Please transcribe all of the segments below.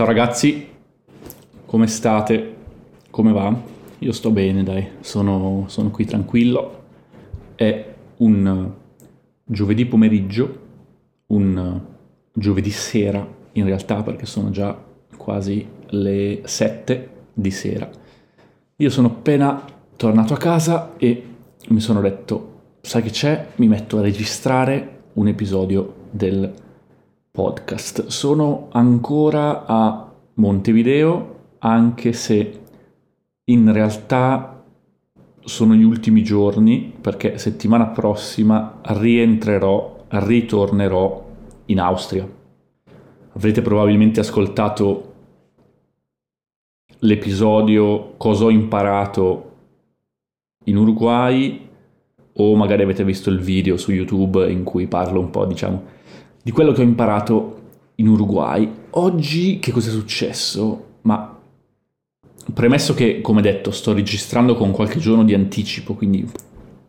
Ciao ragazzi, come state? Come va? Io sto bene, dai, sono, sono qui tranquillo. È un giovedì pomeriggio, un giovedì sera in realtà perché sono già quasi le 7 di sera. Io sono appena tornato a casa e mi sono detto, sai che c'è? Mi metto a registrare un episodio del podcast. Sono ancora a Montevideo, anche se in realtà sono gli ultimi giorni, perché settimana prossima rientrerò, ritornerò in Austria. Avrete probabilmente ascoltato l'episodio Cosa ho imparato in Uruguay o magari avete visto il video su YouTube in cui parlo un po', diciamo, di quello che ho imparato in Uruguay. Oggi che cosa è successo? Ma premesso che, come detto, sto registrando con qualche giorno di anticipo, quindi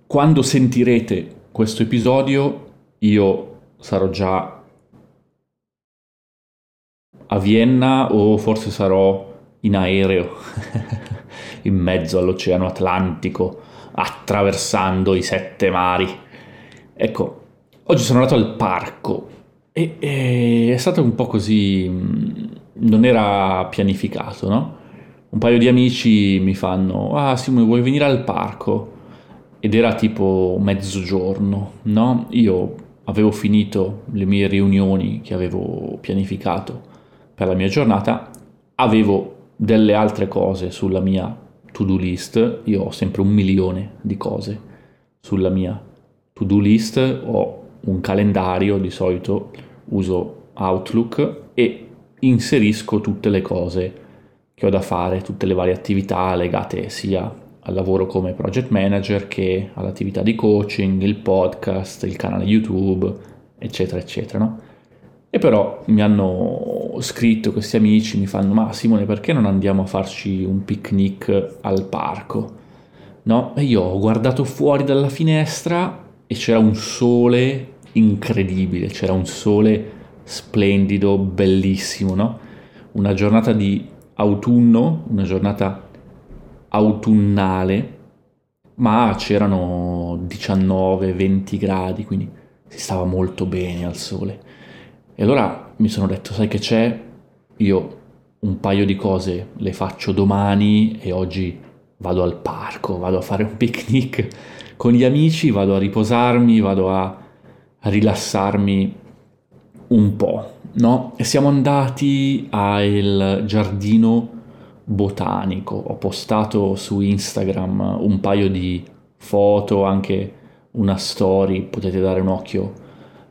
quando sentirete questo episodio io sarò già a Vienna o forse sarò in aereo in mezzo all'Oceano Atlantico attraversando i sette mari. Ecco, oggi sono andato al parco e, e, è stato un po' così, mm, non era pianificato, no? Un paio di amici mi fanno, ah Simone vuoi venire al parco? Ed era tipo mezzogiorno, no? Io avevo finito le mie riunioni che avevo pianificato per la mia giornata, avevo delle altre cose sulla mia to-do list, io ho sempre un milione di cose sulla mia to-do list, ho un calendario, di solito uso Outlook e inserisco tutte le cose che ho da fare, tutte le varie attività legate sia al lavoro come project manager che all'attività di coaching, il podcast, il canale YouTube, eccetera, eccetera. No? E però mi hanno scritto questi amici, mi fanno, ma Simone perché non andiamo a farci un picnic al parco? No? E io ho guardato fuori dalla finestra e c'era un sole incredibile, c'era un sole splendido, bellissimo, no? Una giornata di autunno, una giornata autunnale, ma c'erano 19-20 gradi, quindi si stava molto bene al sole. E allora mi sono detto, sai che c'è? Io un paio di cose le faccio domani e oggi vado al parco, vado a fare un picnic con gli amici, vado a riposarmi, vado a rilassarmi un po', no? E siamo andati al giardino botanico. Ho postato su Instagram un paio di foto, anche una story, potete dare un occhio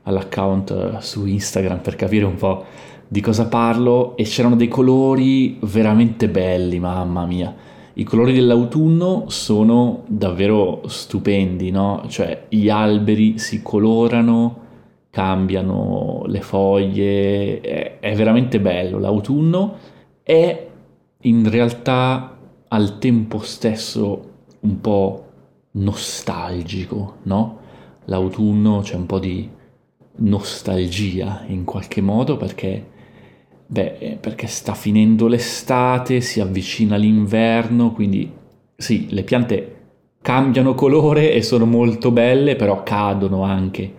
all'account su Instagram per capire un po' di cosa parlo e c'erano dei colori veramente belli, mamma mia. I colori dell'autunno sono davvero stupendi, no? Cioè gli alberi si colorano, cambiano le foglie, è, è veramente bello. L'autunno è in realtà al tempo stesso un po' nostalgico, no? L'autunno c'è un po' di nostalgia in qualche modo perché Beh, perché sta finendo l'estate, si avvicina l'inverno, quindi sì, le piante cambiano colore e sono molto belle, però cadono anche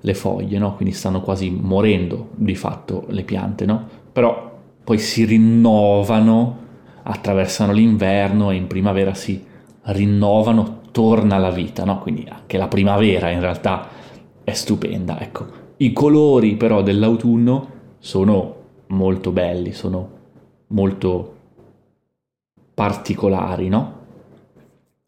le foglie, no? Quindi stanno quasi morendo di fatto le piante, no? Però poi si rinnovano, attraversano l'inverno e in primavera si rinnovano, torna la vita, no? Quindi anche la primavera in realtà è stupenda, ecco. I colori però dell'autunno sono molto belli, sono molto particolari, no?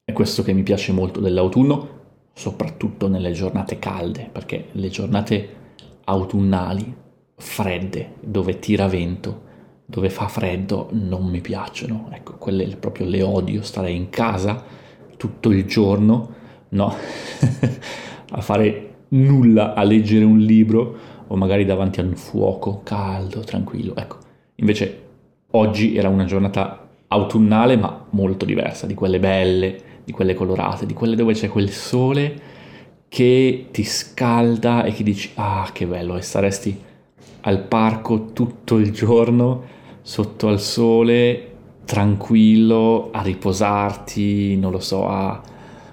È questo che mi piace molto dell'autunno, soprattutto nelle giornate calde, perché le giornate autunnali, fredde, dove tira vento, dove fa freddo, non mi piacciono. Ecco, quelle proprio le odio, stare in casa tutto il giorno, no? a fare nulla, a leggere un libro o magari davanti a un fuoco caldo, tranquillo. Ecco, invece oggi era una giornata autunnale ma molto diversa, di quelle belle, di quelle colorate, di quelle dove c'è quel sole che ti scalda e che dici ah che bello e saresti al parco tutto il giorno sotto al sole, tranquillo, a riposarti, non lo so, a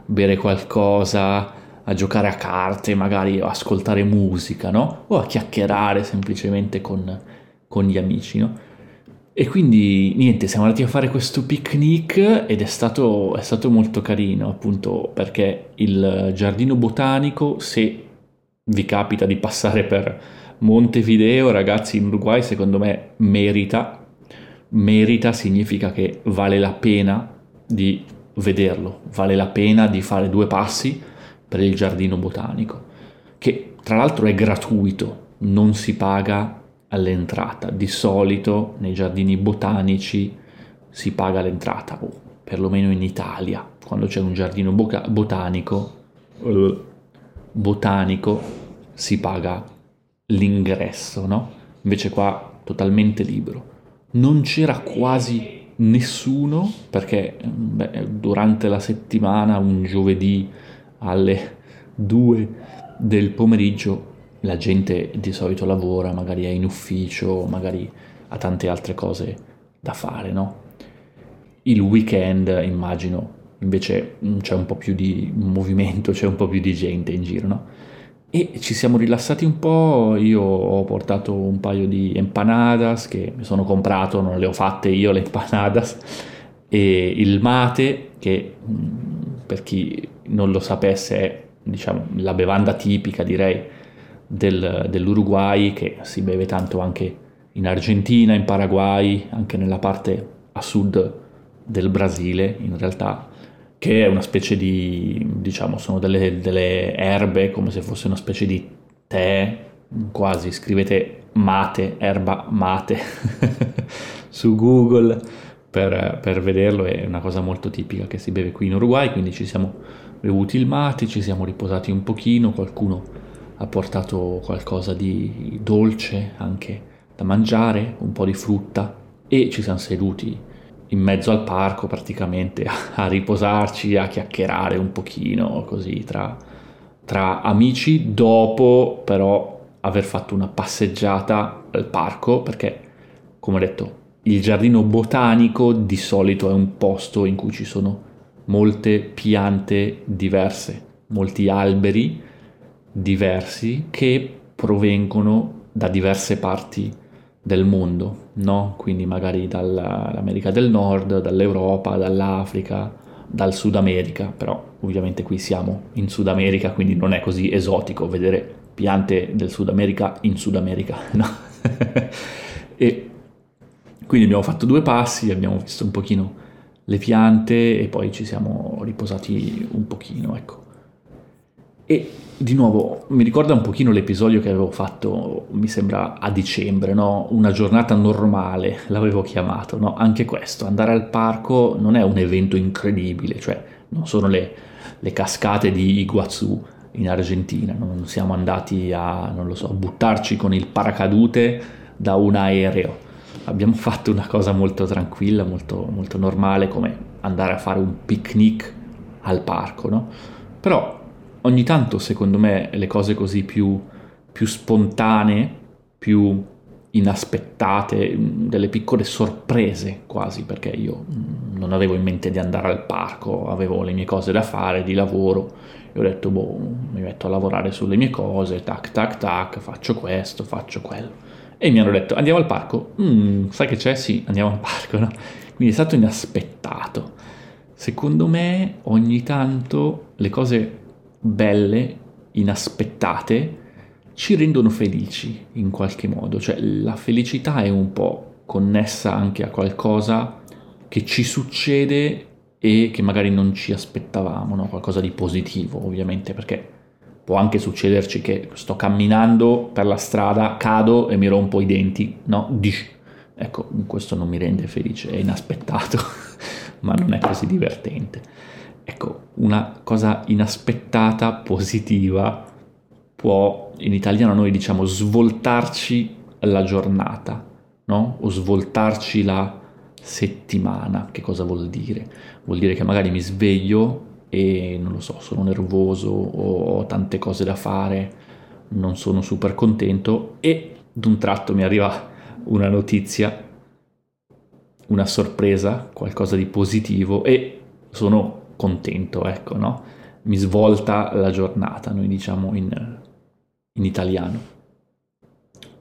bere qualcosa, a giocare a carte, magari a ascoltare musica, no? O a chiacchierare semplicemente con, con gli amici, no? E quindi niente, siamo andati a fare questo picnic ed è stato, è stato molto carino, appunto perché il giardino botanico, se vi capita di passare per Montevideo, ragazzi, in Uruguay, secondo me merita. Merita significa che vale la pena di vederlo, vale la pena di fare due passi per il giardino botanico, che tra l'altro è gratuito, non si paga all'entrata. Di solito nei giardini botanici si paga l'entrata, o perlomeno in Italia, quando c'è un giardino boca- botanico, botanico si paga l'ingresso, no? Invece qua totalmente libero. Non c'era quasi nessuno perché beh, durante la settimana, un giovedì alle 2 del pomeriggio, la gente di solito lavora, magari è in ufficio, magari ha tante altre cose da fare, no? Il weekend, immagino, invece mm, c'è un po' più di movimento, c'è un po' più di gente in giro, no? E ci siamo rilassati un po', io ho portato un paio di empanadas che mi sono comprato, non le ho fatte io le empanadas, e il mate che mm, per chi non lo sapesse è diciamo, la bevanda tipica direi del, dell'Uruguay che si beve tanto anche in Argentina, in Paraguay, anche nella parte a sud del Brasile in realtà, che è una specie di, diciamo, sono delle, delle erbe come se fosse una specie di tè, quasi, scrivete mate, erba mate su Google per, per, vederlo, è una cosa molto tipica che si beve qui in Uruguay, quindi ci siamo bevuti il mate, ci siamo riposati un pochino, qualcuno ha portato qualcosa di dolce anche da mangiare, un po' di frutta e ci siamo seduti in mezzo al parco praticamente a, a riposarci, a chiacchierare un pochino così tra, tra amici dopo però aver fatto una passeggiata al parco perché come ho detto il giardino botanico di solito è un posto in cui ci sono molte piante diverse, molti alberi diversi che provengono da diverse parti del mondo, no? Quindi magari dall'America del Nord, dall'Europa, dall'Africa, dal Sud America, però ovviamente qui siamo in Sud America, quindi non è così esotico vedere piante del Sud America in Sud America, no? e quindi abbiamo fatto due passi, abbiamo visto un pochino le piante e poi ci siamo riposati un pochino, ecco. E di nuovo mi ricorda un pochino l'episodio che avevo fatto, mi sembra a dicembre, no? una giornata normale, l'avevo chiamato, no? anche questo, andare al parco non è un evento incredibile, cioè non sono le, le cascate di Iguazú in Argentina, non siamo andati a, non so, buttarci con il paracadute da un aereo, abbiamo fatto una cosa molto tranquilla, molto, molto normale, come andare a fare un picnic al parco, no? Però ogni tanto secondo me le cose così più, più spontanee, più inaspettate, delle piccole sorprese quasi, perché io mm, non avevo in mente di andare al parco, avevo le mie cose da fare di lavoro e ho detto, boh, mi metto a lavorare sulle mie cose, tac, tac, tac, faccio questo, faccio quello. E mi hanno detto, andiamo al parco? Mm, sai che c'è? Sì, andiamo al parco, no? Quindi è stato inaspettato. Secondo me ogni tanto le cose belle, inaspettate, ci rendono felici in qualche modo, cioè la felicità è un po' connessa anche a qualcosa che ci succede e che magari non ci aspettavamo, no? qualcosa di positivo ovviamente, perché può anche succederci che sto camminando per la strada, cado e mi rompo i denti, no? Dish. Ecco, questo non mi rende felice, è inaspettato, ma non è così divertente. Ecco, una cosa inaspettata, positiva, può, in italiano noi diciamo, svoltarci la giornata, no? O svoltarci la settimana. Che cosa vuol dire? Vuol dire che magari mi sveglio e non lo so, sono nervoso o ho tante cose da fare, non sono super contento e d'un tratto mi arriva una notizia una sorpresa, qualcosa di positivo e sono contento, ecco, no? Mi svolta la giornata, noi diciamo in, in italiano.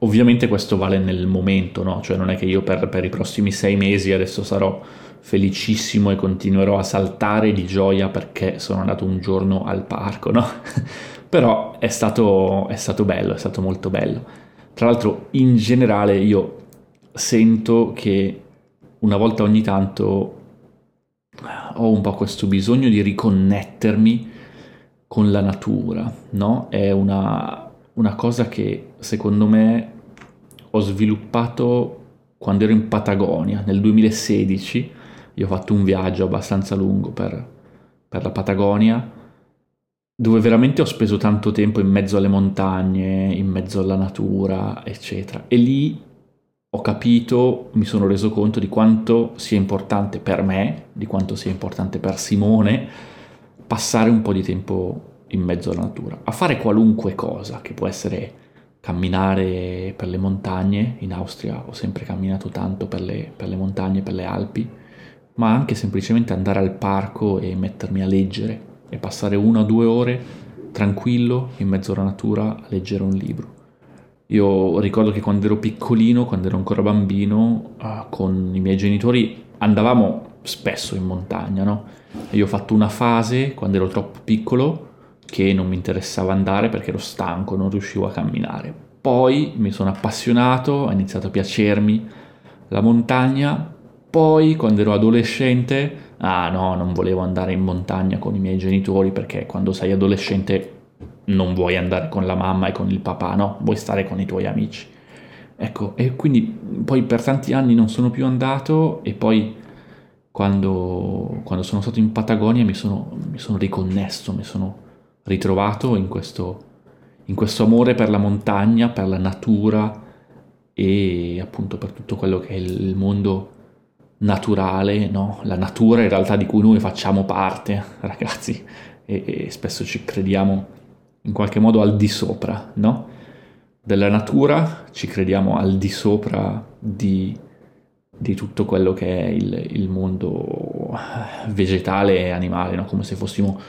Ovviamente questo vale nel momento, no? Cioè non è che io per, per i prossimi sei mesi adesso sarò felicissimo e continuerò a saltare di gioia perché sono andato un giorno al parco, no? Però è stato, è stato bello, è stato molto bello. Tra l'altro, in generale, io sento che una volta ogni tanto ho un po' questo bisogno di riconnettermi con la natura, no? È una, una cosa che secondo me ho sviluppato quando ero in Patagonia nel 2016 io ho fatto un viaggio abbastanza lungo per, per la Patagonia, dove veramente ho speso tanto tempo in mezzo alle montagne, in mezzo alla natura, eccetera. E lì ho capito, mi sono reso conto di quanto sia importante per me, di quanto sia importante per Simone, passare un po' di tempo in mezzo alla natura, a fare qualunque cosa, che può essere camminare per le montagne, in Austria ho sempre camminato tanto per le, per le montagne, per le Alpi, ma anche semplicemente andare al parco e mettermi a leggere e passare una o due ore tranquillo in mezzo alla natura a leggere un libro. Io ricordo che quando ero piccolino, quando ero ancora bambino, uh, con i miei genitori andavamo spesso in montagna, no? io ho fatto una fase quando ero troppo piccolo che non mi interessava andare perché ero stanco, non riuscivo a camminare. Poi mi sono appassionato, ha iniziato a piacermi la montagna poi, quando ero adolescente, ah no, non volevo andare in montagna con i miei genitori perché quando sei adolescente non vuoi andare con la mamma e con il papà, no, vuoi stare con i tuoi amici. Ecco, e quindi poi per tanti anni non sono più andato e poi quando, quando sono stato in Patagonia mi sono, mi sono riconnesso, mi sono ritrovato in questo, in questo amore per la montagna, per la natura e appunto per tutto quello che è il mondo naturale, no? la natura in realtà di cui noi facciamo parte, ragazzi, e, e spesso ci crediamo in qualche modo al di sopra, no? Della natura ci crediamo al di sopra di, di tutto quello che è il, il mondo vegetale e animale, no? come se fossimo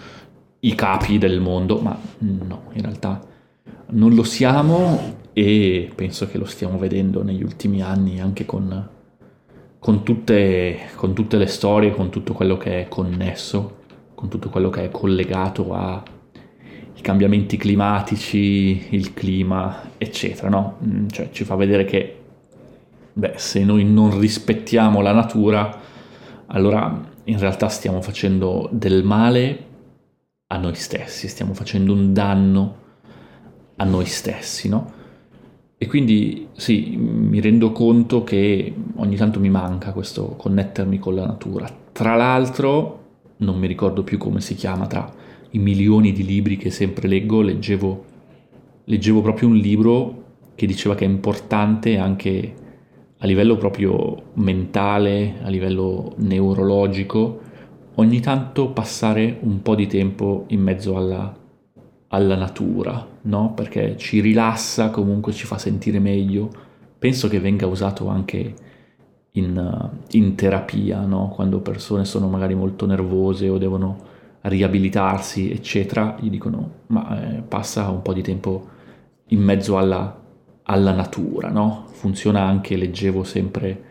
i capi del mondo, ma no, in realtà non lo siamo e penso che lo stiamo vedendo negli ultimi anni anche con con tutte, con tutte le storie, con tutto quello che è connesso, con tutto quello che è collegato ai cambiamenti climatici, il clima, eccetera, no? Mm, cioè ci fa vedere che beh, se noi non rispettiamo la natura, allora in realtà stiamo facendo del male a noi stessi, stiamo facendo un danno a noi stessi, no? E quindi sì, mi rendo conto che ogni tanto mi manca questo connettermi con la natura. Tra l'altro, non mi ricordo più come si chiama, tra i milioni di libri che sempre leggo, leggevo, leggevo proprio un libro che diceva che è importante anche a livello proprio mentale, a livello neurologico, ogni tanto passare un po' di tempo in mezzo alla alla natura, no? Perché ci rilassa, comunque ci fa sentire meglio. Penso che venga usato anche in, in terapia, no? Quando persone sono magari molto nervose o devono riabilitarsi, eccetera, gli dicono ma eh, passa un po' di tempo in mezzo alla, alla natura, no? Funziona anche, leggevo sempre,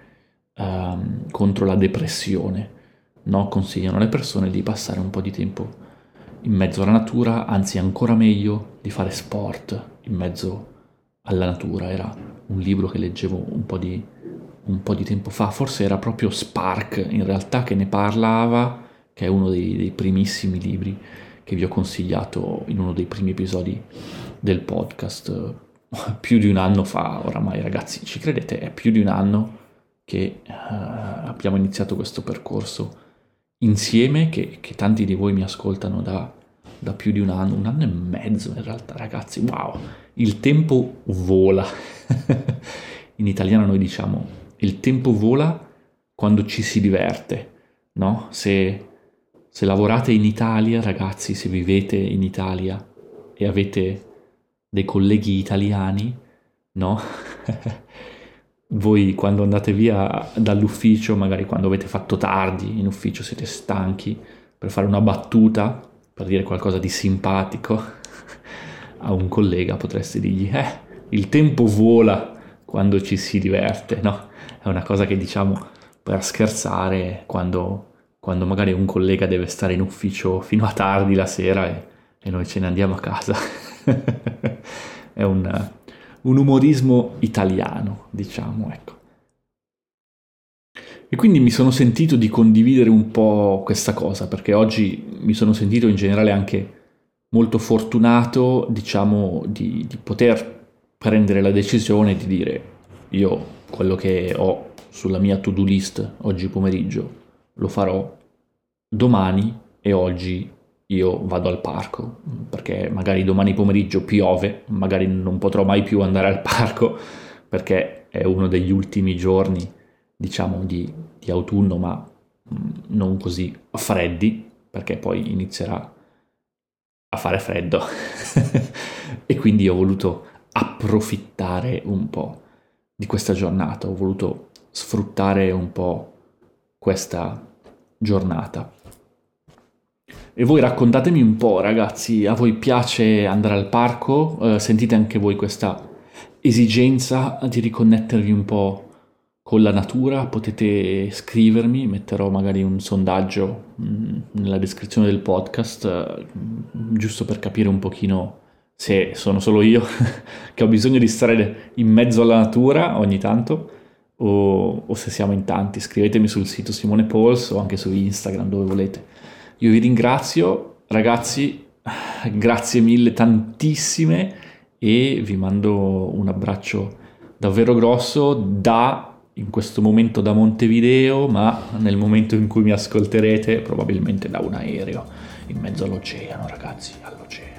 um, contro la depressione, no? Consigliano alle persone di passare un po' di tempo in mezzo alla natura, anzi ancora meglio di fare sport in mezzo alla natura. Era un libro che leggevo un po' di, un po di tempo fa, forse era proprio Spark in realtà che ne parlava, che è uno dei, dei primissimi libri che vi ho consigliato in uno dei primi episodi del podcast più di un anno fa, oramai ragazzi, ci credete? È più di un anno che uh, abbiamo iniziato questo percorso insieme, che, che tanti di voi mi ascoltano da, da più di un anno, un anno e mezzo in realtà, ragazzi, wow, il tempo vola. in italiano noi diciamo il tempo vola quando ci si diverte, no? Se, se lavorate in Italia, ragazzi, se vivete in Italia e avete dei colleghi italiani, no? voi quando andate via dall'ufficio, magari quando avete fatto tardi in ufficio, siete stanchi, per fare una battuta, per dire qualcosa di simpatico a un collega, potreste dirgli, eh, il tempo vola quando ci si diverte, no? È una cosa che diciamo per scherzare quando, quando magari un collega deve stare in ufficio fino a tardi la sera e, e noi ce ne andiamo a casa. È un, un umorismo italiano, diciamo, ecco. E quindi mi sono sentito di condividere un po' questa cosa, perché oggi mi sono sentito in generale anche molto fortunato, diciamo, di, di poter prendere la decisione di dire io quello che ho sulla mia to-do list oggi pomeriggio lo farò domani e oggi io vado al parco, perché magari domani pomeriggio piove, magari non potrò mai più andare al parco perché è uno degli ultimi giorni, diciamo, di, di autunno, ma mm, non così freddi, perché poi inizierà a fare freddo. e quindi ho voluto approfittare un po' di questa giornata, ho voluto sfruttare un po' questa giornata. E voi raccontatemi un po', ragazzi, a voi piace andare al parco? Eh, sentite anche voi questa esigenza di riconnettervi un po' con la natura? Potete scrivermi, metterò magari un sondaggio mh, mm, nella descrizione del podcast, eh, giusto per capire un pochino se sono solo io che ho bisogno di stare in mezzo alla natura ogni tanto o, o se siamo in tanti. Scrivetemi sul sito Simone Pauls o anche su Instagram dove volete. Io vi ringrazio, ragazzi, grazie mille tantissime e vi mando un abbraccio davvero grosso da in questo momento da Montevideo, ma nel momento in cui mi ascolterete probabilmente da un aereo in mezzo all'oceano, ragazzi, all'oceano.